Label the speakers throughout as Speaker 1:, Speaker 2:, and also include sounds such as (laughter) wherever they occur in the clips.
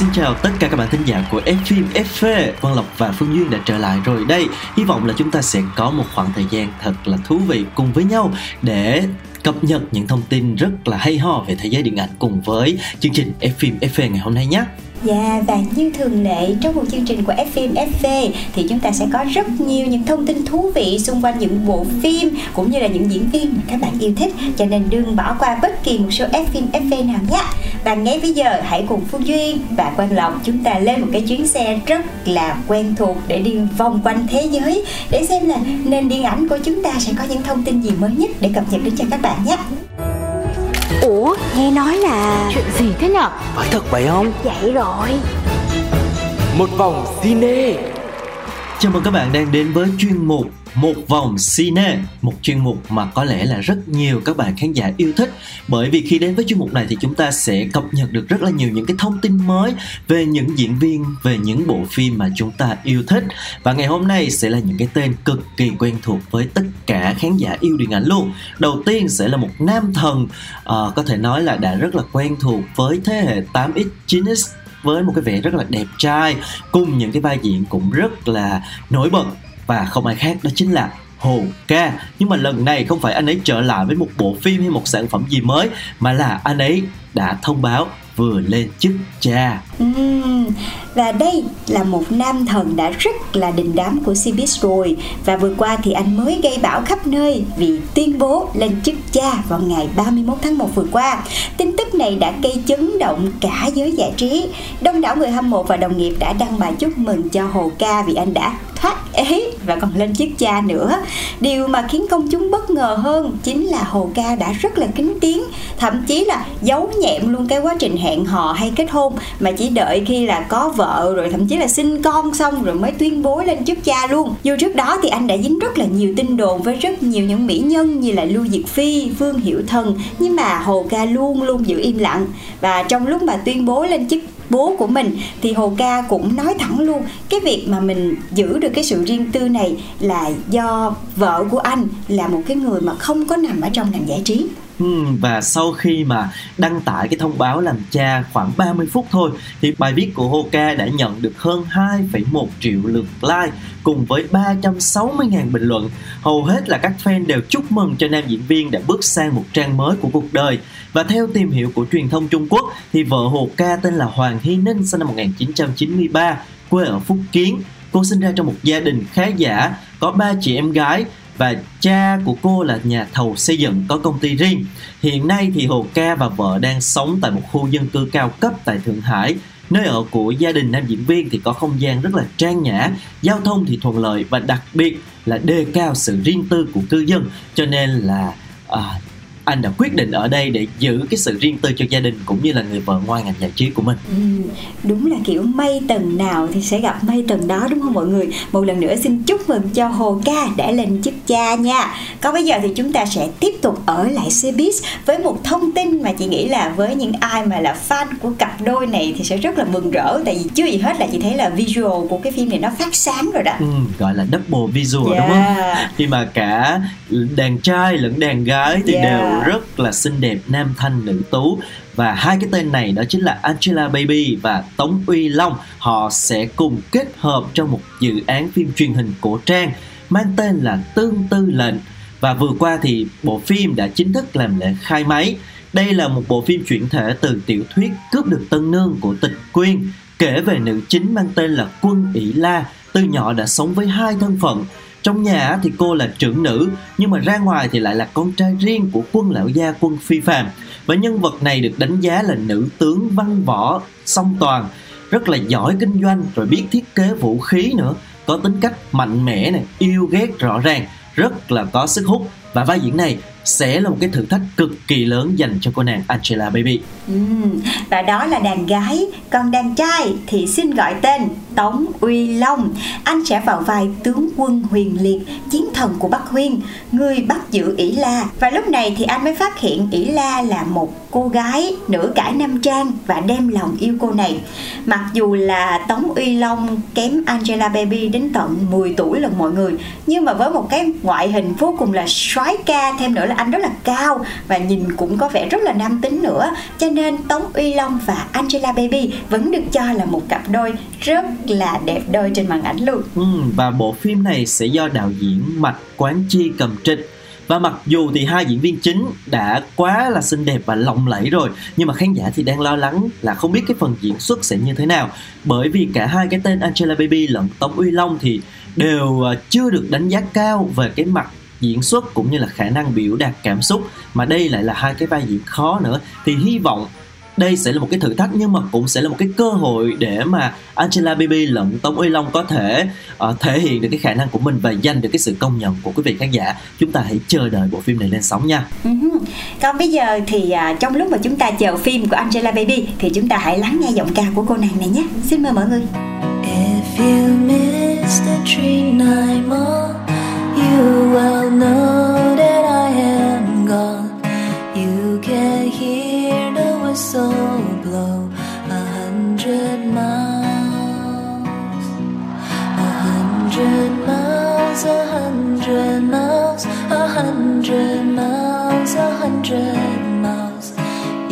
Speaker 1: xin chào tất cả các bạn thính giả của F phim FV Quang Lộc và Phương Duyên đã trở lại rồi đây. Hy vọng là chúng ta sẽ có một khoảng thời gian thật là thú vị cùng với nhau Để cập nhật những thông tin rất là hay ho về thế giới điện ảnh cùng với chương trình F phim FV ngày hôm nay nhé.
Speaker 2: Dạ và như thường lệ trong một chương trình của FM FV thì chúng ta sẽ có rất nhiều những thông tin thú vị xung quanh những bộ phim cũng như là những diễn viên mà các bạn yêu thích cho nên đừng bỏ qua bất kỳ một số FM FV nào nhé. Và ngay bây giờ, hãy cùng Phương Duyên và Quang Lộc chúng ta lên một cái chuyến xe rất là quen thuộc để đi vòng quanh thế giới để xem là nền điện ảnh của chúng ta sẽ có những thông tin gì mới nhất để cập nhật đến cho các bạn nhé.
Speaker 3: Ủa nghe nói là
Speaker 4: Chuyện gì thế nhở?
Speaker 5: Phải thật vậy không?
Speaker 3: Vậy rồi
Speaker 5: Một vòng cine
Speaker 1: Chào mừng các bạn đang đến với chuyên mục một vòng cine Một chuyên mục mà có lẽ là rất nhiều các bạn khán giả yêu thích. Bởi vì khi đến với chuyên mục này thì chúng ta sẽ cập nhật được rất là nhiều những cái thông tin mới Về những diễn viên, về những bộ phim mà chúng ta yêu thích. Và ngày hôm nay sẽ là những cái tên cực kỳ quen thuộc với tất cả khán giả yêu điện ảnh luôn. Đầu tiên sẽ là một nam thần à, Có thể nói là đã rất là quen thuộc với thế hệ 8X, 9X với một cái vẻ rất là đẹp trai cùng những cái vai diễn cũng rất là nổi bật và không ai khác đó chính là Hồ Ca. Nhưng mà lần này không phải anh ấy trở lại với một bộ phim hay một sản phẩm gì mới mà là anh ấy đã thông báo vừa lên chức cha.
Speaker 2: Uhm, Và đây là một nam thần đã rất là đình đám của CBS rồi. Và vừa qua thì anh mới gây bão khắp nơi Vì tuyên bố lên chức cha vào ngày 31 tháng 1 vừa qua. Tin tức này đã gây chấn động cả giới giải trí. Đông đảo người hâm mộ và đồng nghiệp đã đăng bài chúc mừng cho Hồ Ca Vì anh đã thoát ế và còn lên chức cha nữa. Điều mà khiến công chúng bất ngờ hơn chính là Hồ Ca đã rất là kính tiếng Thậm chí là giấu nhẹm luôn cái quá trình hẹn hò hay kết hôn Mà chỉ đợi khi là có vợ rồi thậm chí là sinh con xong rồi mới tuyên bố lên chức cha luôn. Dù trước đó thì anh đã dính rất là nhiều tin đồn với rất nhiều những mỹ nhân như là Lưu Diệt Phi, Vương Hiểu Thần Nhưng mà Hồ Ca luôn luôn giữ im lặng. Và trong lúc mà tuyên bố lên chức bố của mình, thì Hồ Ca cũng nói thẳng luôn, cái việc mà mình giữ được cái sự riêng tư này là do vợ của anh là một cái người mà không có nằm ở trong ngành giải trí.
Speaker 1: Ừ, và sau khi mà đăng tải cái thông báo làm cha khoảng 30 phút thôi thì bài viết của Hoka đã nhận được hơn 2,1 triệu lượt like cùng với 360.000 bình luận. Hầu hết là các fan đều chúc mừng cho nam diễn viên đã bước sang một trang mới của cuộc đời. Và theo tìm hiểu của truyền thông Trung Quốc thì vợ Hoka tên là Hoàng Hy Ninh sinh năm 1993, quê ở Phúc Kiến. Cô sinh ra trong một gia đình khá giả, có ba chị em gái và cha của cô là nhà thầu xây dựng có công ty riêng. Hiện nay thì Hồ Ca và vợ đang sống tại một khu dân cư cao cấp tại Thượng Hải. Nơi ở của gia đình nam diễn viên thì có không gian rất là trang nhã, giao thông thì thuận lợi và đặc biệt là đề cao sự riêng tư của cư dân. Cho nên là à, anh đã quyết định ở đây để giữ cái sự riêng tư cho gia đình cũng như là người vợ ngoài ngành giải trí của mình.
Speaker 2: Ừ, đúng là kiểu mây tầng nào thì sẽ gặp mây tầng đó đúng không mọi người một lần nữa xin chúc mừng cho hồ ca đã lên chức cha nha còn bây giờ thì chúng ta sẽ tiếp tục ở lại Cbiz với một thông tin mà chị nghĩ là với những ai mà là fan của cặp đôi này thì sẽ rất là mừng rỡ tại vì chưa gì hết là chị thấy là visual của cái phim này nó phát sáng rồi đó
Speaker 1: Ừ, gọi là double visual
Speaker 2: Yeah.
Speaker 1: đúng không? Khi mà cả đàn trai lẫn đàn gái thì
Speaker 2: Yeah.
Speaker 1: đều rất là xinh đẹp nam thanh nữ tú. Và hai cái tên này đó chính là Angela Baby và Tống Uy Long. Họ sẽ cùng kết hợp trong một dự án phim truyền hình cổ trang mang tên là Tương Tư Lệnh. Và vừa qua thì bộ phim đã chính thức làm lễ khai máy. Đây là một bộ phim chuyển thể từ tiểu thuyết Cướp được tân nương của Tịch Quyên, kể về nữ chính mang tên là Quân ỷ La, từ nhỏ đã sống với hai thân phận trong nhà thì cô là trưởng nữ, nhưng mà ra ngoài thì lại là con trai riêng của quân lão gia, quân phi phàm. Và nhân vật này được đánh giá là nữ tướng văn võ song toàn, rất là giỏi kinh doanh, rồi biết thiết kế vũ khí nữa, có tính cách mạnh mẽ này, yêu ghét rõ ràng, rất là có sức hút. Và vai diễn này sẽ là một cái thử thách cực kỳ lớn dành cho cô nàng Angela Baby.
Speaker 2: Ừ, và đó là đàn gái còn đàn trai thì xin gọi tên Tống Uy Long. Anh sẽ vào vai tướng quân huyền liệt chiến thần của Bắc Huyên người bắt giữ ỷ La. Và lúc này thì anh mới phát hiện ỷ La là một cô gái nửa cải nam trang và đem lòng yêu cô này. Mặc dù là Tống Uy Long kém Angela Baby đến tận 10 tuổi lần mọi người nhưng mà với một cái ngoại hình vô cùng là soái ca thêm nữa là anh rất là cao và nhìn cũng có vẻ rất là nam tính nữa. Cho nên Tống Uy Long và Angela Baby vẫn được cho là một cặp đôi rất là đẹp đôi trên màn ảnh luôn.
Speaker 1: Ừ, và bộ phim này sẽ do đạo diễn Mạch Quán Chi cầm trịch và mặc dù thì hai diễn viên chính đã quá là xinh đẹp và lộng lẫy rồi nhưng mà khán giả thì đang lo lắng là không biết cái phần diễn xuất sẽ như thế nào. Bởi vì cả hai cái tên Angela Baby lẫn Tống Uy Long thì đều ờ, chưa được đánh giá cao về cái mặt diễn xuất cũng như là khả năng biểu đạt cảm xúc mà đây lại là hai cái vai diễn khó nữa thì hy vọng đây sẽ là một cái thử thách nhưng mà cũng sẽ là một cái cơ hội để mà Angela Baby lẫn Tống Uy Long có thể uh, thể hiện được cái khả năng của mình và giành được cái sự công nhận của quý vị khán giả. Chúng ta hãy chờ đợi bộ phim này lên sóng nha.
Speaker 2: Uh-huh. Còn bây giờ thì à, trong lúc mà chúng ta chờ phim của Angela Baby thì chúng ta hãy lắng nghe giọng ca của cô nàng này nhé. Xin mời mọi người.
Speaker 4: If you miss the train I'm on, you will know that I am gone. You can hear the whistle blow a hundred miles, a hundred miles, a hundred miles, a hundred miles, a hundred miles.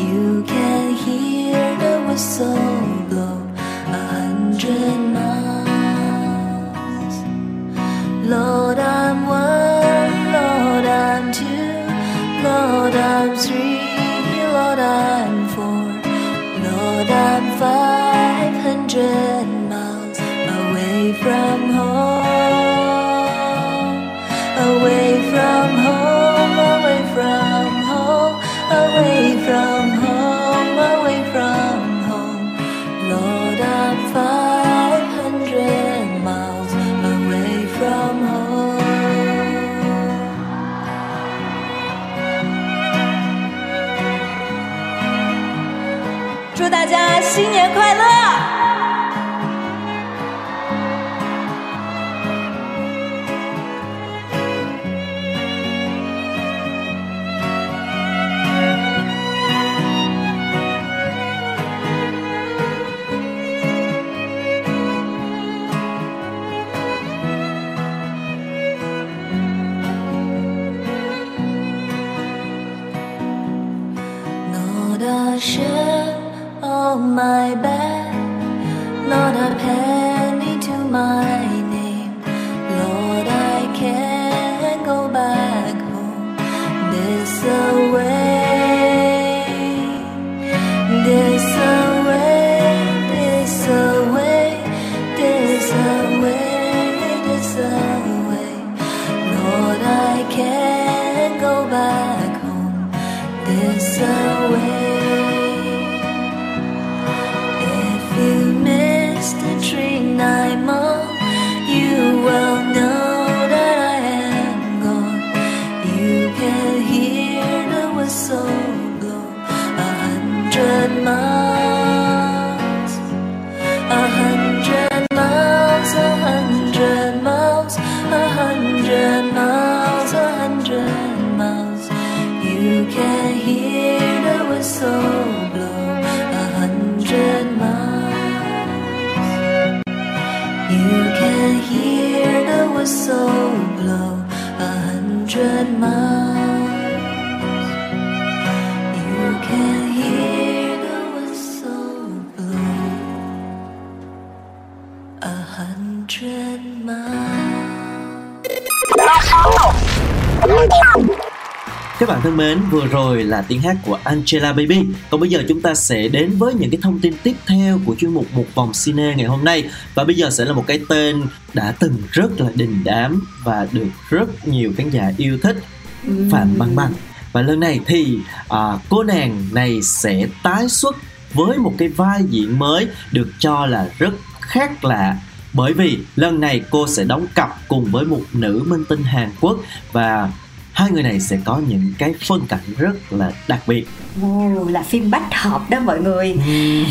Speaker 4: You can hear the whistle 新年快乐！Away.
Speaker 1: Các bạn thân mến, vừa rồi là tiếng hát của Angela Baby. Còn bây giờ chúng ta sẽ đến với những cái thông tin tiếp theo của chuyên mục một vòng cine ngày hôm nay. Và bây giờ sẽ là một cái tên đã từng rất là đình đám và được rất nhiều khán giả yêu thích. Phạm Băng Băng. Và lần này thì à, cô nàng này sẽ tái xuất với một cái vai diễn mới được cho là rất khác lạ bởi vì lần này cô sẽ đóng cặp cùng với một nữ minh tinh Hàn Quốc và hai người này sẽ có những cái phân cảnh rất là đặc biệt.
Speaker 2: Ồ, là phim bách hợp đó mọi người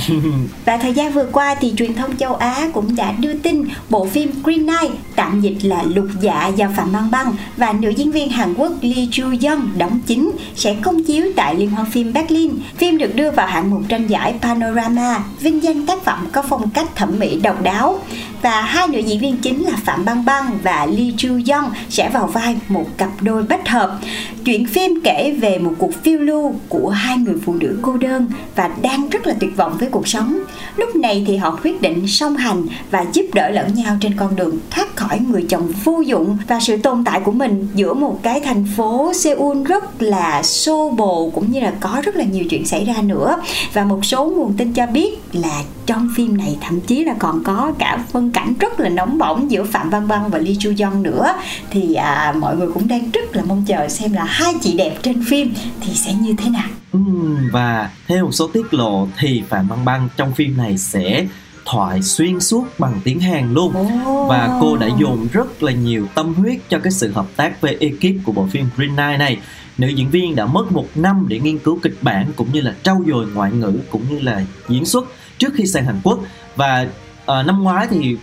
Speaker 2: (laughs) Và thời gian vừa qua thì truyền thông châu Á cũng đã đưa tin bộ phim Green Knight tạm dịch là Lục Dạ do Phạm Băng Băng và nữ diễn viên Hàn Quốc Lee Ju Young đóng chính sẽ công chiếu tại Liên hoan phim Berlin. Phim được đưa vào hạng mục tranh giải Panorama, vinh danh tác phẩm có phong cách thẩm mỹ độc đáo. Và hai nữ diễn viên chính là Phạm Băng Băng và Lee Ju Young sẽ vào vai một cặp đôi bách hợp. Chuyện phim kể về một cuộc phiêu lưu của hai hai người phụ nữ cô đơn và đang rất là tuyệt vọng với cuộc sống. Lúc này thì họ quyết định song hành và giúp đỡ lẫn nhau trên con đường thoát khỏi người chồng vô dụng và sự tồn tại của mình giữa một cái thành phố Seoul rất là xô bồ cũng như là có rất là nhiều chuyện xảy ra nữa. Và một số nguồn tin cho biết là trong phim này thậm chí là còn có cả phân cảnh rất là nóng bỏng giữa Phạm Văn Băng và Lee Chu Young nữa. Thì à, mọi người cũng đang rất là mong chờ xem là hai chị đẹp trên phim thì sẽ như thế nào
Speaker 1: và theo một số tiết lộ thì Phạm Băng Băng trong phim này sẽ thoại xuyên suốt bằng tiếng Hàn luôn.
Speaker 2: Oh.
Speaker 1: và cô đã dồn rất là nhiều tâm huyết cho cái sự hợp tác với ekip của bộ phim Green Knight này. Nữ diễn viên đã mất một năm để nghiên cứu kịch bản cũng như là trau dồi ngoại ngữ cũng như là diễn xuất trước khi sang Hàn Quốc. Và uh, năm ngoái thì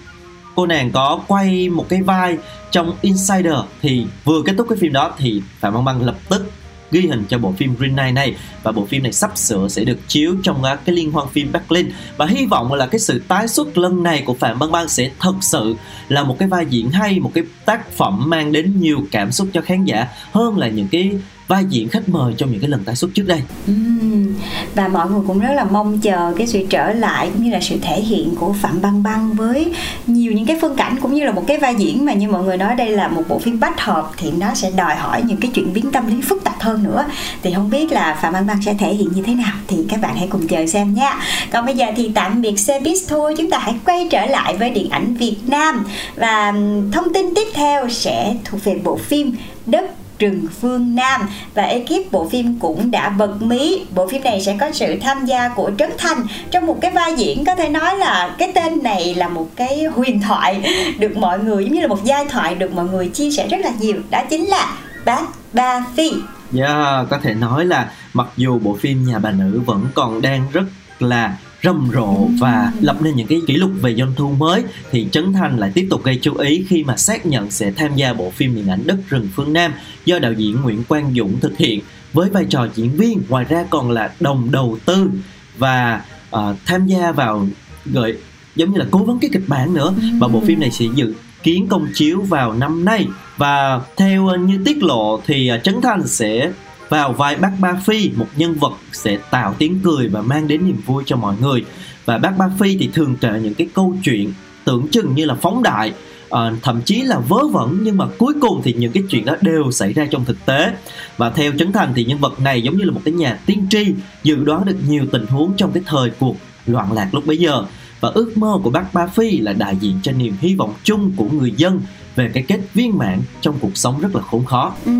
Speaker 1: cô nàng có quay một cái vai trong Insider thì vừa kết thúc cái phim đó thì Phạm Băng Băng lập tức ghi hình cho bộ phim Green Knight này. Và bộ phim này sắp sửa sẽ được chiếu trong à, cái liên hoan phim Berlin. Và hy vọng là cái sự tái xuất lần này của Phạm Băng Băng sẽ thật sự là một cái vai diễn hay, một cái tác phẩm mang đến nhiều cảm xúc cho khán giả hơn là những cái vai diễn khách mời trong những cái lần tái xuất trước đây.
Speaker 2: Uhm, và mọi người cũng rất là mong chờ cái sự trở lại cũng như là sự thể hiện của phạm băng băng với nhiều những cái phân cảnh cũng như là một cái vai diễn mà như mọi người nói đây là một bộ phim bách hợp thì nó sẽ đòi hỏi những cái chuyện biến tâm lý phức tạp hơn nữa. Thì không biết là phạm băng băng sẽ thể hiện như thế nào thì các bạn hãy cùng chờ xem nha. Còn bây giờ thì tạm biệt xe thôi chúng ta hãy quay trở lại với điện ảnh Việt Nam. Và thông tin tiếp theo sẽ thuộc về bộ phim đất Trừng Phương Nam. Và ekip bộ phim cũng đã bật mí. Bộ phim này sẽ có sự tham gia của Trấn Thành. Trong một cái vai diễn có thể nói là cái tên này là một cái huyền thoại. Được mọi người giống như là một giai thoại được mọi người chia sẻ rất là nhiều. Đó chính là Bác Ba Phi.
Speaker 1: Yeah, có thể nói là mặc dù bộ phim Nhà bà nữ vẫn còn đang rất là rầm rộ và lập nên những cái kỷ lục về doanh thu mới thì Trấn Thành lại tiếp tục gây chú ý khi mà xác nhận sẽ tham gia bộ phim điện ảnh Đất rừng phương Nam do đạo diễn Nguyễn Quang Dũng thực hiện với vai trò diễn viên ngoài ra còn là đồng đầu tư và uh, tham gia vào gợi giống như là cố vấn cái kịch bản nữa. Và bộ phim này sẽ dự kiến công chiếu vào năm nay. Và theo như tiết lộ thì uh, Trấn Thành sẽ vào vai bác Ba Phi, một nhân vật sẽ tạo tiếng cười và mang đến niềm vui cho mọi người. Và bác Ba Phi thì thường kể những cái câu chuyện tưởng chừng như là phóng đại, à, thậm chí là vớ vẩn nhưng mà cuối cùng thì những cái chuyện đó đều xảy ra trong thực tế. Và theo Trấn Thành thì nhân vật này giống như là một cái nhà tiên tri dự đoán được nhiều tình huống trong cái thời cuộc loạn lạc lúc bấy giờ và ước mơ của bác Ba Phi là đại diện cho niềm hy vọng chung của người dân về cái kết viên mãn trong cuộc sống rất là khốn khó.
Speaker 2: Ừ,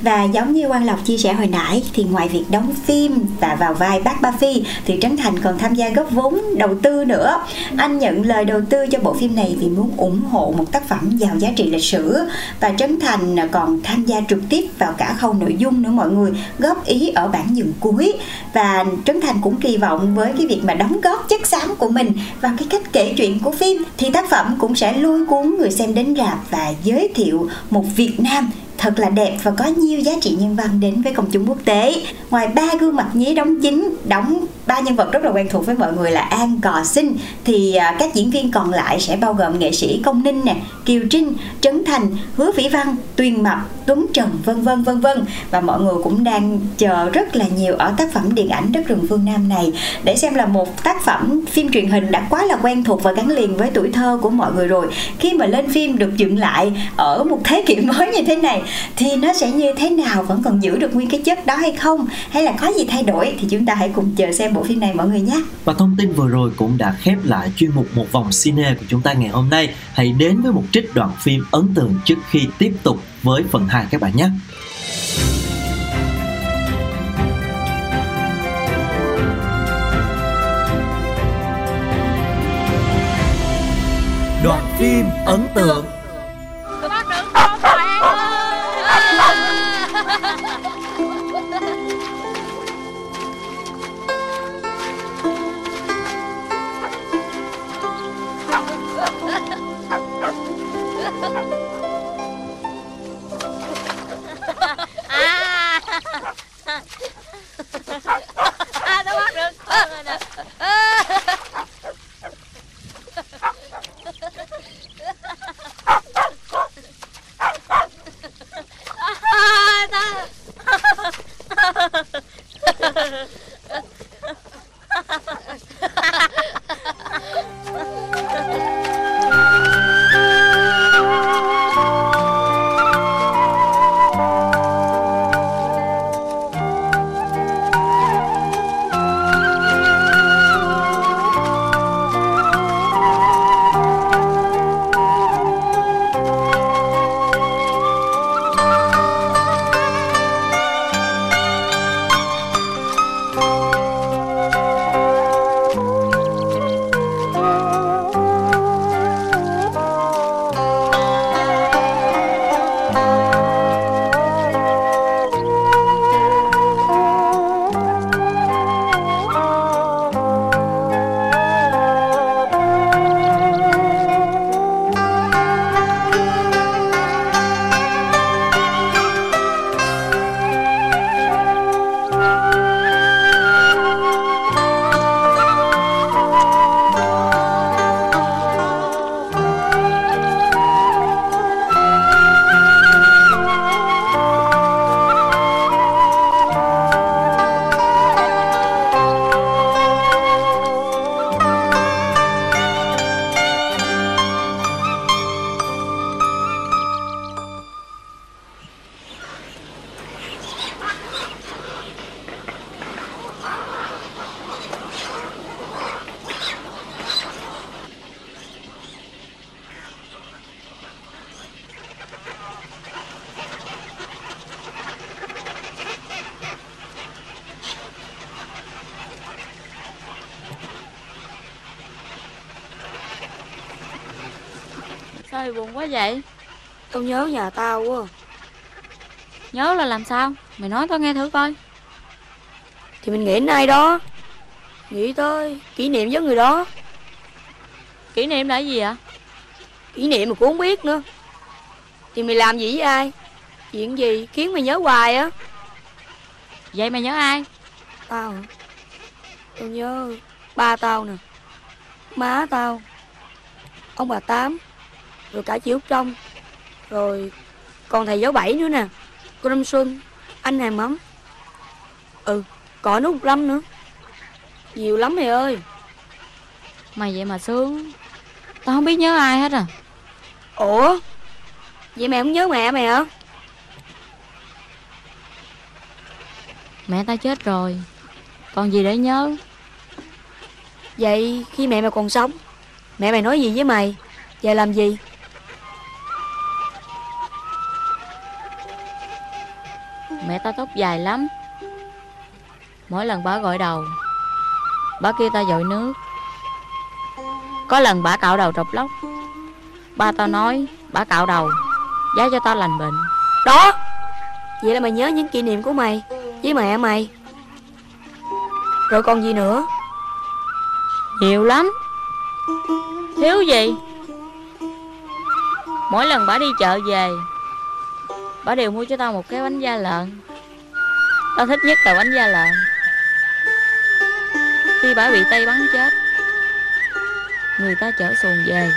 Speaker 2: và giống như Quang Lộc chia sẻ hồi nãy thì ngoài việc đóng phim và vào vai bác Ba Phi thì Trấn Thành còn tham gia góp vốn đầu tư nữa. Anh nhận lời đầu tư cho bộ phim này vì muốn ủng hộ một tác phẩm giàu giá trị lịch sử và Trấn Thành còn tham gia trực tiếp vào cả khâu nội dung nữa mọi người góp ý ở bản dừng cuối và Trấn Thành cũng kỳ vọng với cái việc mà đóng góp chất xám của mình vào cái cách kể chuyện của phim thì tác phẩm cũng sẽ lôi cuốn người xem đến rạp và giới thiệu một Việt Nam thật là đẹp và có nhiều giá trị nhân văn đến với công chúng quốc tế. Ngoài ba gương mặt nhí đóng chính, đóng ba nhân vật rất là quen thuộc với mọi người là An Cò Sinh thì à, các diễn viên còn lại sẽ bao gồm nghệ sĩ Công Ninh nè, Kiều Trinh, Trấn Thành, Hứa Vĩ Văn, Tuyền Mập, Tuấn Trần vân vân vân vân và mọi người cũng đang chờ rất là nhiều ở tác phẩm điện ảnh Đất rừng phương Nam này để xem là một tác phẩm phim truyền hình đã quá là quen thuộc và gắn liền với tuổi thơ của mọi người rồi khi mà lên phim được dựng lại ở một thế kỷ (laughs) mới như thế này thì nó sẽ như thế nào? Vẫn còn giữ được nguyên cái chất đó hay không? Hay là có gì thay đổi? Thì chúng ta hãy cùng chờ xem bộ phim này mọi người nhé.
Speaker 1: Và thông tin vừa rồi cũng đã khép lại chuyên mục một vòng cine của chúng ta ngày hôm nay. Hãy đến với một trích đoạn phim ấn tượng trước khi tiếp tục với phần 2 các bạn nhé. Đoạn phim ấn tượng
Speaker 6: Mày buồn quá vậy?
Speaker 3: Tao nhớ nhà tao quá.
Speaker 6: Nhớ là làm sao? Mày nói tao nghe thử coi.
Speaker 3: Thì mình nghĩ đến ai đó. Nghĩ tới kỷ niệm với người đó.
Speaker 6: Kỷ niệm là gì ạ?
Speaker 3: Kỷ niệm mà cũng không biết nữa. Thì mày làm gì với ai? Chuyện gì khiến mày nhớ hoài á?
Speaker 6: Vậy mày nhớ ai?
Speaker 3: Tao? Tao nhớ ba tao nè. Má tao. Ông bà Tám Rồi cả chị Út Trong. Rồi còn thầy giáo bảy nữa nè. Cô Lâm Xuân Anh Hàng Mắm. Ừ còn anh Út Lâm nữa. Nhiều lắm mày ơi.
Speaker 6: Mày vậy mà sướng. Tao không biết nhớ ai hết à.
Speaker 3: Ủa? Vậy mày không nhớ mẹ mày hả?
Speaker 6: Mẹ tao chết rồi. Còn gì để nhớ?
Speaker 3: Vậy khi mẹ mày còn sống Mẹ mày nói gì với mày? Và làm gì
Speaker 6: Mẹ tao tóc dài lắm. Mỗi lần bà gọi đầu Bà kêu tao dội nước. Có lần bà cạo đầu trọc lóc Ba tao nói bà cạo đầu Giá cho tao lành bệnh.
Speaker 3: Đó! Vậy là mày nhớ những kỷ niệm của mày Với mẹ mày. Rồi còn gì nữa?
Speaker 6: Nhiều lắm. Thiếu gì? Mỗi lần bà đi chợ về Bà đều mua cho tao một cái bánh da lợn Tao thích nhất là bánh da lợn. Khi bà bị tay bắn chết Người ta chở xuồng về.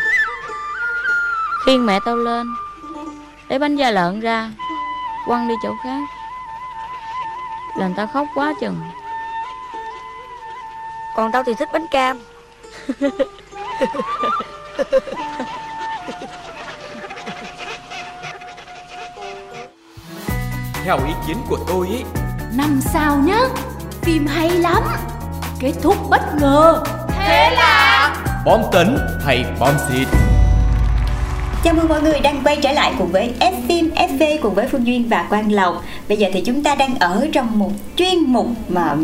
Speaker 6: Khiêng mẹ tao lên Lấy bánh da lợn ra Quăng đi chỗ khác. Làm tao khóc quá chừng.
Speaker 3: Còn tao thì thích bánh cam.
Speaker 7: Theo ý kiến của tôi ý
Speaker 8: Năm sao nhá. Phim hay lắm. Kết thúc bất ngờ. Thế là
Speaker 7: Bom tấn hay bom xịt?
Speaker 2: Chào mừng mọi người đang quay trở lại cùng với F phim FV cùng với Phương Duyên và Quang Lộc. Bây giờ thì chúng ta đang ở trong một chuyên mục mà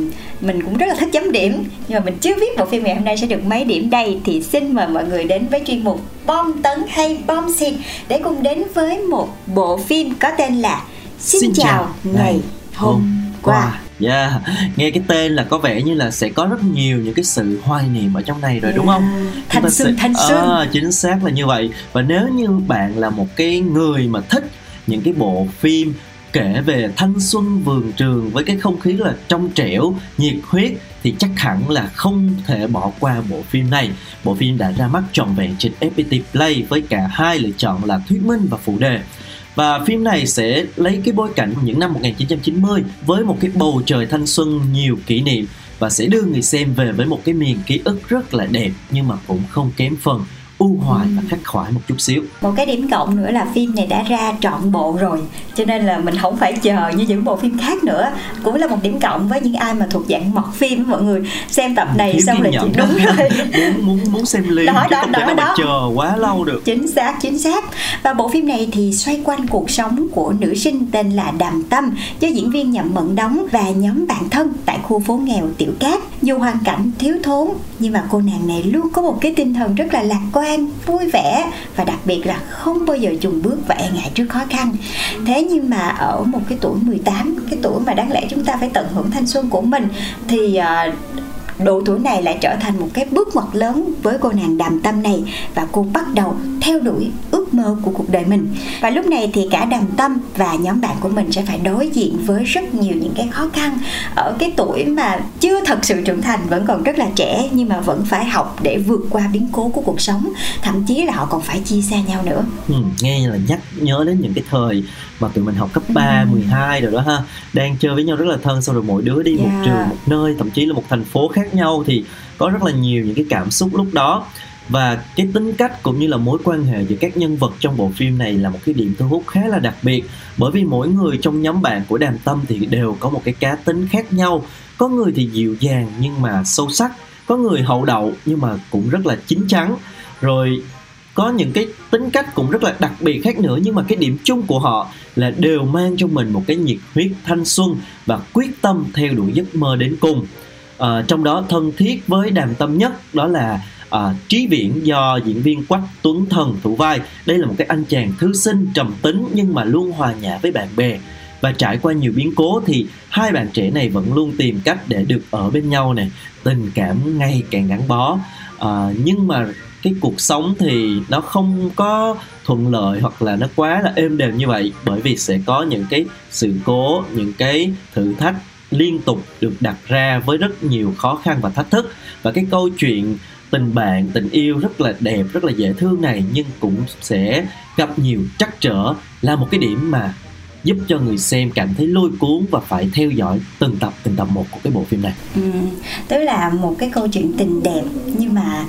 Speaker 2: mình cũng rất là thích chấm điểm. Nhưng mà mình chưa biết bộ phim ngày hôm nay sẽ được mấy điểm đây. Thì xin mời mọi người đến với chuyên mục bom tấn hay bom xịt để cùng đến với một bộ phim có tên là Xin,
Speaker 1: Xin
Speaker 2: chào,
Speaker 1: chào
Speaker 2: ngày hôm qua.
Speaker 1: Yeah, nghe cái tên là có vẻ như là sẽ có rất nhiều những cái sự hoài niệm ở trong này rồi đúng không?
Speaker 2: Thanh xuân
Speaker 1: sẽ-
Speaker 2: thanh xuân.
Speaker 1: À, chính xác là như vậy. Và nếu như bạn là một cái người mà thích những cái bộ phim kể về thanh xuân vườn trường với cái không khí là trong trẻo, nhiệt huyết thì chắc hẳn là không thể bỏ qua bộ phim này. Bộ phim đã ra mắt trọn vẹn trên FPT Play với cả hai lựa chọn là thuyết minh và phụ đề và phim này sẽ lấy cái bối cảnh những năm 1990 với một cái bầu trời thanh xuân nhiều kỷ niệm và sẽ đưa người xem về với một cái miền ký ức rất là đẹp nhưng mà cũng không kém phần u hoài và khắc khoải một chút xíu.
Speaker 2: Một cái điểm cộng nữa là phim này đã ra trọn bộ rồi cho nên là mình không phải chờ như những bộ phim khác nữa. Cũng là một điểm cộng với những ai mà thuộc dạng mọt phim mọi người xem tập này
Speaker 1: Thiếu
Speaker 2: xong là
Speaker 1: nhẫn.
Speaker 2: chỉ đúng (laughs) rồi.
Speaker 1: Muốn muốn muốn xem liền
Speaker 2: Đó, đó, đó, đó.
Speaker 1: chờ quá lâu được.
Speaker 2: Chính xác chính xác. Và bộ phim này thì xoay quanh cuộc sống của nữ sinh tên là đàm tâm do diễn viên nhậm mận đóng và nhóm bạn thân tại khu phố nghèo tiểu cát. Dù hoàn cảnh thiếu thốn nhưng mà cô nàng này luôn có một cái tinh thần rất là lạc quan vui vẻ và đặc biệt là không bao giờ chùn bước và e ngại trước khó khăn. Thế nhưng mà ở một cái tuổi 18 cái tuổi mà đáng lẽ chúng ta phải tận hưởng thanh xuân của mình, thì ờ, độ tuổi này lại trở thành một cái bước ngoặt lớn với cô nàng đàm tâm này. Và cô bắt đầu theo đuổi ước mơ của cuộc đời mình. Và lúc này thì cả đàm tâm và nhóm bạn của mình sẽ phải đối diện với rất nhiều những cái khó khăn ở cái tuổi mà chưa thật sự trưởng thành vẫn còn rất là trẻ nhưng mà vẫn phải học để vượt qua biến cố của cuộc sống. Thậm chí là họ còn phải chia xa nhau nữa.
Speaker 1: Ừ, nghe là nhắc nhớ đến những cái thời mà tụi mình học cấp 3,
Speaker 2: Ừ.
Speaker 1: 12 rồi đó ha. Đang chơi với nhau rất là thân xong rồi mỗi đứa đi một
Speaker 2: Dạ.
Speaker 1: trường một nơi thậm chí là một thành phố khác nhau thì có rất là nhiều những cái cảm xúc lúc đó và cái tính cách cũng như là mối quan hệ giữa các nhân vật trong bộ phim này là một cái điểm thu hút khá là đặc biệt. Bởi vì mỗi người trong nhóm bạn của đàm tâm thì đều có một cái cá tính khác nhau. Có người thì dịu dàng nhưng mà sâu sắc có người hậu đậu nhưng mà cũng rất là chín chắn. Rồi có những cái tính cách cũng rất là đặc biệt khác nữa nhưng mà cái điểm chung của họ là đều mang trong mình một cái nhiệt huyết thanh xuân và quyết tâm theo đuổi giấc mơ đến cùng. À, trong đó thân thiết với đàm tâm nhất đó là à, trí viễn do diễn viên quách tuấn thần thủ vai. Đây là một cái anh chàng thư sinh trầm tính nhưng mà luôn hòa nhã với bạn bè. Và trải qua nhiều biến cố thì hai bạn trẻ này vẫn luôn tìm cách để được ở bên nhau này tình cảm ngày càng gắn bó. À, nhưng mà cái cuộc sống thì nó không có thuận lợi hoặc là nó quá là êm đềm như vậy bởi vì sẽ có những cái sự cố những cái thử thách liên tục được đặt ra với rất nhiều khó khăn và thách thức. Và cái câu chuyện tình bạn tình yêu rất là đẹp rất là dễ thương này nhưng cũng sẽ gặp nhiều trắc trở là một cái điểm mà giúp cho người xem cảm thấy lôi cuốn và phải theo dõi từng tập từng tập một của cái bộ phim này
Speaker 2: Ừ, tức là một cái câu chuyện tình đẹp nhưng mà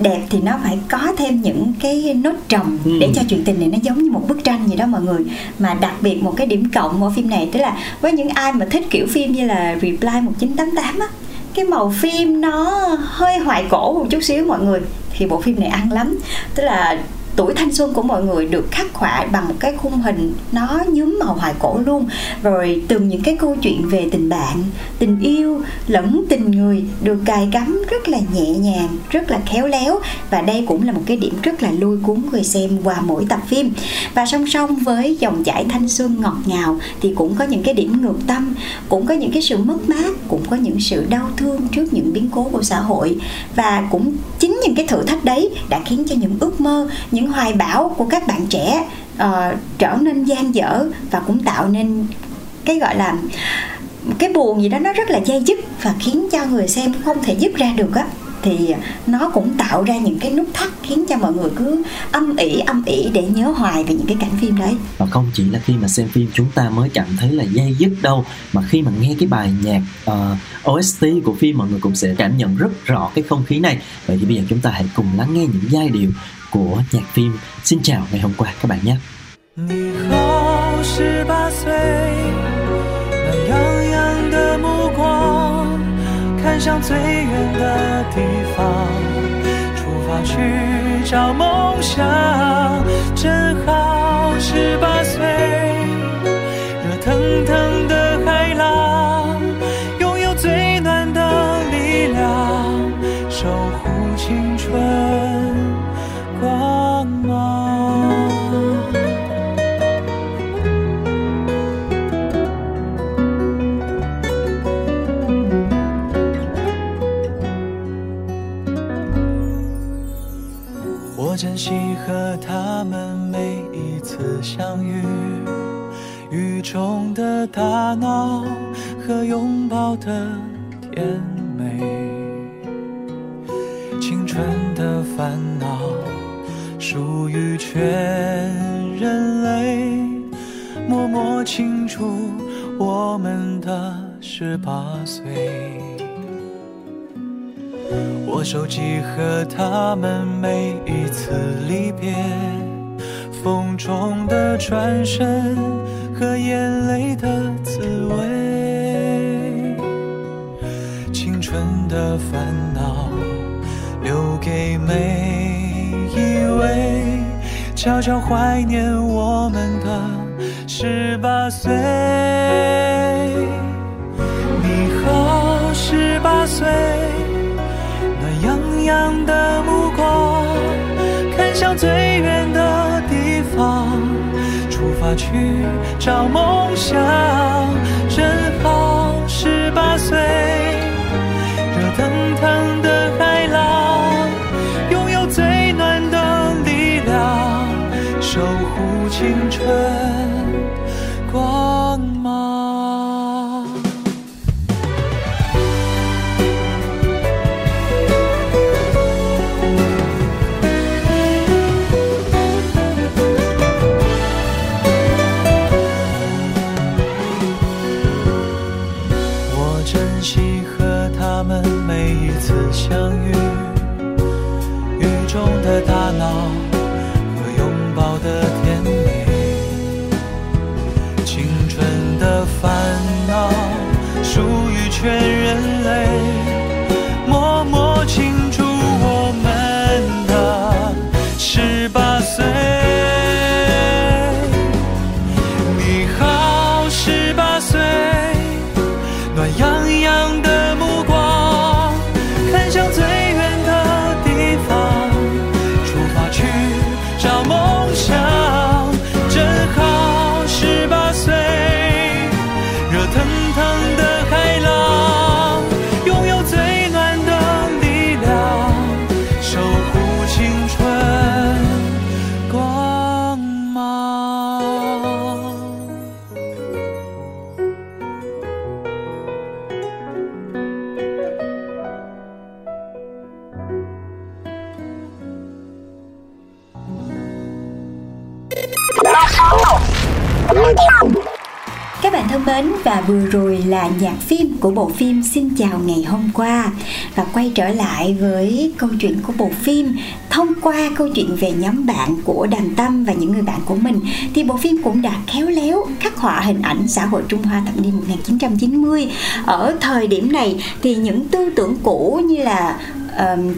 Speaker 2: đẹp thì nó phải có thêm những cái nốt trầm
Speaker 1: Ừ.
Speaker 2: để cho chuyện tình này nó giống như một bức tranh vậy đó mọi người mà đặc biệt một cái điểm cộng của phim này tức là với những ai mà thích kiểu phim như là Reply 1988 á cái màu phim nó hơi hoài cổ một chút xíu, mọi người. Thì bộ phim này ăn lắm. Tức là tuổi thanh xuân của mọi người được khắc họa bằng một cái khung hình nó nhuốm màu hoài cổ luôn. Rồi từng những cái câu chuyện về tình bạn, tình yêu lẫn tình người được cài cắm rất là nhẹ nhàng, rất là khéo léo. Và đây cũng là một cái điểm rất là lôi cuốn người xem qua mỗi tập phim. Và song song với dòng chảy thanh xuân ngọt ngào thì cũng có những cái điểm ngược tâm, cũng có những cái sự mất mát, cũng có những sự đau thương trước những biến cố của xã hội. Và cũng chính những cái thử thách đấy đã khiến cho những ước mơ, những hoài bão của các bạn trẻ uh, trở nên gian dở và cũng tạo nên cái gọi là cái buồn gì đó nó rất là dây dứt và khiến cho người xem không thể dứt ra được á thì nó cũng tạo ra những cái nút thắt khiến cho mọi người cứ âm ỉ âm ỉ để nhớ hoài về những cái cảnh phim đấy
Speaker 1: và không chỉ là khi mà xem phim chúng ta mới cảm thấy là dây dứt đâu mà khi mà nghe cái bài nhạc ờ, OST của phim mọi người cũng sẽ cảm nhận rất rõ cái không khí này vậy thì bây giờ chúng ta hãy cùng lắng nghe những giai điệu của nhạc phim Xin chào ngày hôm qua các bạn nhé
Speaker 9: 你后十八岁，暖洋洋的目光看向最远的 地方，出发去找梦想。正好十八岁，的打闹和拥抱的甜美，青春的烦恼属于全人类。默默庆祝我们的十八岁。我收集和他们每一次离别，风中的转身和眼泪的滋味，青春的烦恼留给每一位，悄悄怀念我们的十八岁。你好，十八岁。暖洋洋的目光，看向最远的地方，去找梦想。正好十八岁，热腾腾的海浪，拥有最暖的力量，守护青春光芒。
Speaker 2: Là nhạc phim của bộ phim Xin chào ngày hôm qua. Và quay trở lại với câu chuyện của bộ phim, thông qua câu chuyện về nhóm bạn của Đàm Tâm và những người bạn của mình, thì bộ phim cũng đã khéo léo khắc họa hình ảnh xã hội Trung Hoa thập niên 1990 ở thời điểm này thì những tư tưởng cũ như là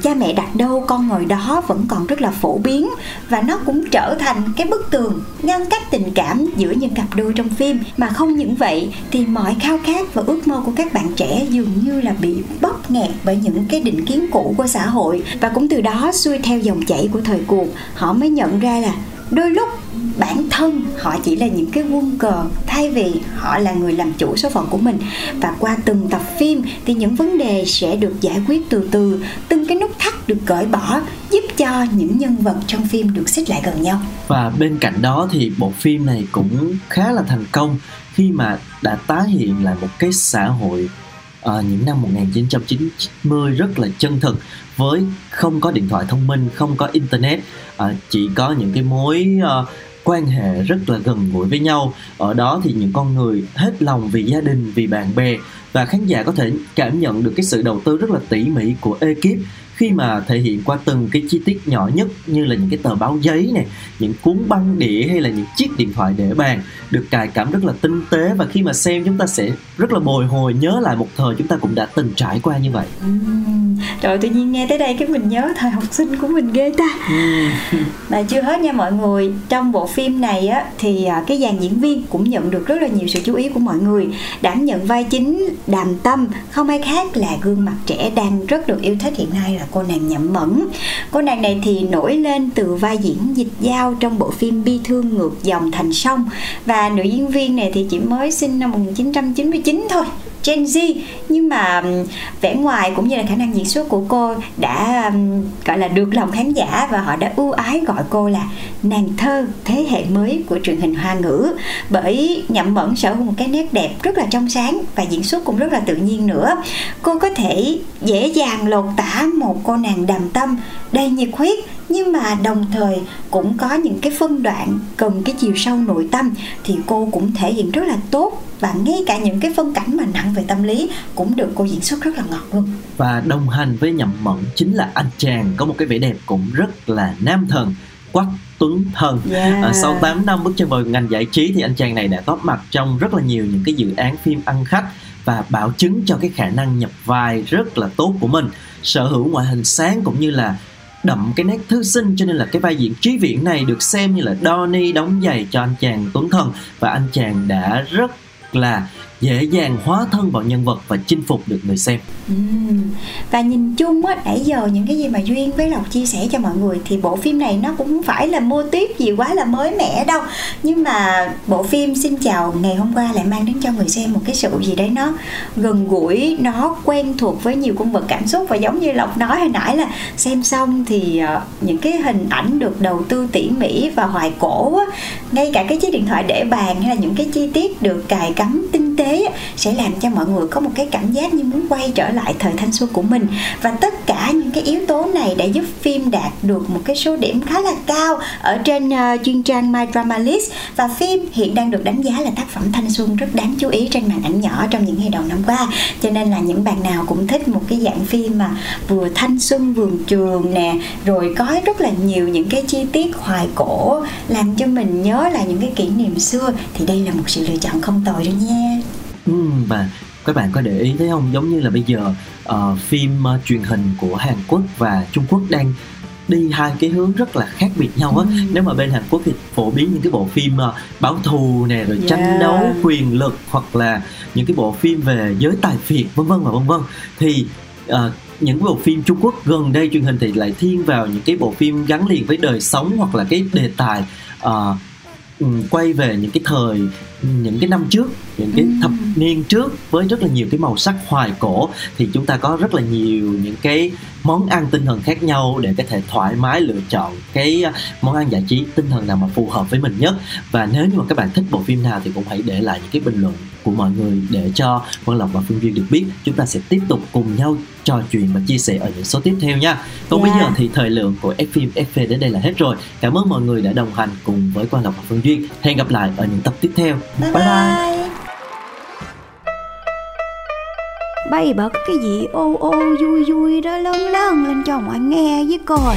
Speaker 2: cha mẹ đặt đâu, con ngồi đó vẫn còn rất là phổ biến và nó cũng trở thành cái bức tường ngăn cách tình cảm giữa những cặp đôi trong phim. Mà không những vậy, thì mọi khao khát và ước mơ của các bạn trẻ dường như là bị bóp nghẹt bởi những cái định kiến cũ của xã hội. Và cũng từ đó xuôi theo dòng chảy của thời cuộc, họ mới nhận ra là đôi lúc bản thân họ chỉ là những cái quân cờ thay vì họ là người làm chủ số phận của mình. Và qua từng tập phim thì những vấn đề sẽ được giải quyết từ từ. Từng cái nút thắt được cởi bỏ giúp cho những nhân vật trong phim được xích lại gần nhau.
Speaker 1: Và bên cạnh đó thì bộ phim này cũng khá là thành công khi mà đã tái hiện lại một cái xã hội à, những năm 1990 rất là chân thực với không có điện thoại thông minh, không có internet, à, chỉ có những cái mối à, quan hệ rất là gần gũi với nhau. Ở đó thì những con người hết lòng vì gia đình, vì bạn bè và khán giả có thể cảm nhận được cái sự đầu tư rất là tỉ mỉ của ekip khi mà thể hiện qua từng cái chi tiết nhỏ nhất như là những cái tờ báo giấy này, những cuốn băng đĩa hay là những chiếc điện thoại để bàn được cài cảm rất là tinh tế và khi mà xem chúng ta sẽ rất là bồi hồi nhớ lại một thời chúng ta cũng đã từng trải qua như vậy.
Speaker 2: Ừm, Rồi tự nhiên nghe tới đây cái mình nhớ thời học sinh của mình ghê ta. (laughs) Mà chưa hết nha mọi người Trong bộ phim này á Thì à, cái dàn diễn viên cũng nhận được rất là nhiều sự chú ý của mọi người. Đảm nhận vai chính Đàm Tâm Không ai khác là gương mặt trẻ đang rất được yêu thích hiện nay là cô nàng Nhậm Mẫn Cô nàng này thì nổi lên từ vai diễn dịch giao Trong bộ phim Bi Thương Ngược Dòng Thành Sông. Và nữ diễn viên này thì chỉ mới sinh năm 1999 thôi. Gen Z. Nhưng mà vẻ ngoài cũng như là khả năng diễn xuất của cô đã gọi là được lòng khán giả và họ đã ưu ái gọi cô là nàng thơ thế hệ mới của truyền hình hoa ngữ. Bởi nhậm mẫn sở hữu một cái nét đẹp rất là trong sáng và diễn xuất cũng rất là tự nhiên nữa. Cô có thể dễ dàng lột tả một cô nàng đàm tâm, đầy nhiệt huyết nhưng mà đồng thời cũng có những cái phân đoạn cần cái chiều sâu nội tâm thì cô cũng thể hiện rất là tốt. Và ngay cả những cái phân cảnh mà nặng về tâm lý cũng được cô diễn xuất rất là ngọt luôn.
Speaker 1: Và đồng hành với nhậm mẫn chính là anh chàng có một cái vẻ đẹp cũng rất là nam thần quắc tuấn thần.
Speaker 2: Yeah.
Speaker 1: à, sau 8 năm bước chân vào ngành giải trí thì anh chàng này đã góp mặt trong rất là nhiều những cái dự án phim ăn khách và bảo chứng cho cái khả năng nhập vai rất là tốt của mình. Sở hữu ngoại hình sáng cũng như là đậm cái nét thư sinh, cho nên là cái vai diễn trí viễn này được xem như là Donnie đóng giày cho anh chàng Tuấn Thần. Và anh chàng đã rất là dễ dàng hóa thân vào nhân vật và chinh phục được người xem.
Speaker 2: Ừ. và nhìn chung á, nãy giờ những cái gì mà duyên với lộc chia sẻ cho mọi người thì bộ phim này nó cũng không phải là mô típ gì quá là mới mẻ đâu. Nhưng mà bộ phim xin chào ngày hôm qua lại mang đến cho người xem một cái sự gì đấy nó gần gũi, nó quen thuộc với nhiều cung bậc cảm xúc. Và giống như lộc nói hồi nãy là xem xong thì ờ, những cái hình ảnh được đầu tư tỉ mỉ và hoài cổ á. Ngay cả cái chiếc điện thoại để bàn hay là những cái chi tiết được cài cắm tinh tế sẽ làm cho mọi người có một cái cảm giác như muốn quay trở lại thời thanh xuân của mình. Và tất cả những cái yếu tố này đã giúp phim đạt được một cái số điểm khá là cao ở trên ờ, uh, chuyên trang My Drama List. Và phim hiện đang được đánh giá là tác phẩm thanh xuân rất đáng chú ý trên màn ảnh nhỏ trong những ngày đầu năm qua. Cho nên là những bạn nào cũng thích một cái dạng phim mà vừa thanh xuân vườn trường nè rồi có rất là nhiều những cái chi tiết hoài cổ làm cho mình nhớ lại những cái kỷ niệm xưa thì đây là một sự lựa chọn không tồi đâu nha
Speaker 1: ừ, và các bạn có để ý thấy không? Giống như là bây giờ uh, phim uh, truyền hình của Hàn Quốc và Trung Quốc đang đi hai cái hướng rất là khác biệt nhau á. Ừ. nếu mà bên Hàn Quốc thì phổ biến những cái bộ phim uh, báo thù nè rồi tranh đấu quyền lực hoặc là những cái bộ phim về giới tài phiệt vân vân và vân vân. Thì uh, những bộ phim Trung Quốc gần đây truyền hình thì lại thiên vào những cái bộ phim gắn liền với đời sống hoặc là cái đề tài uh, quay về những cái thời những cái năm trước những cái thập niên trước với rất là nhiều cái màu sắc hoài cổ thì chúng ta có rất là nhiều những cái món ăn tinh thần khác nhau để có thể thoải mái lựa chọn cái món ăn giải trí tinh thần nào mà phù hợp với mình nhất. Và nếu như mà các bạn thích bộ phim nào thì cũng hãy để lại những cái bình luận của mọi người để cho Quang Lộc và Phương Duyên được biết chúng ta sẽ tiếp tục cùng nhau trò chuyện và chia sẻ ở những số tiếp theo nha còn yeah. bây giờ thì thời lượng của F phim FV đến đây là hết rồi cảm ơn mọi người đã đồng hành cùng với Quang Lộc và Phương Duyên hẹn gặp lại ở những tập tiếp theo
Speaker 2: bye bye, bye. bay bật cái gì ô ô vui vui đó lớn lớn lên cho mọi nghe với coi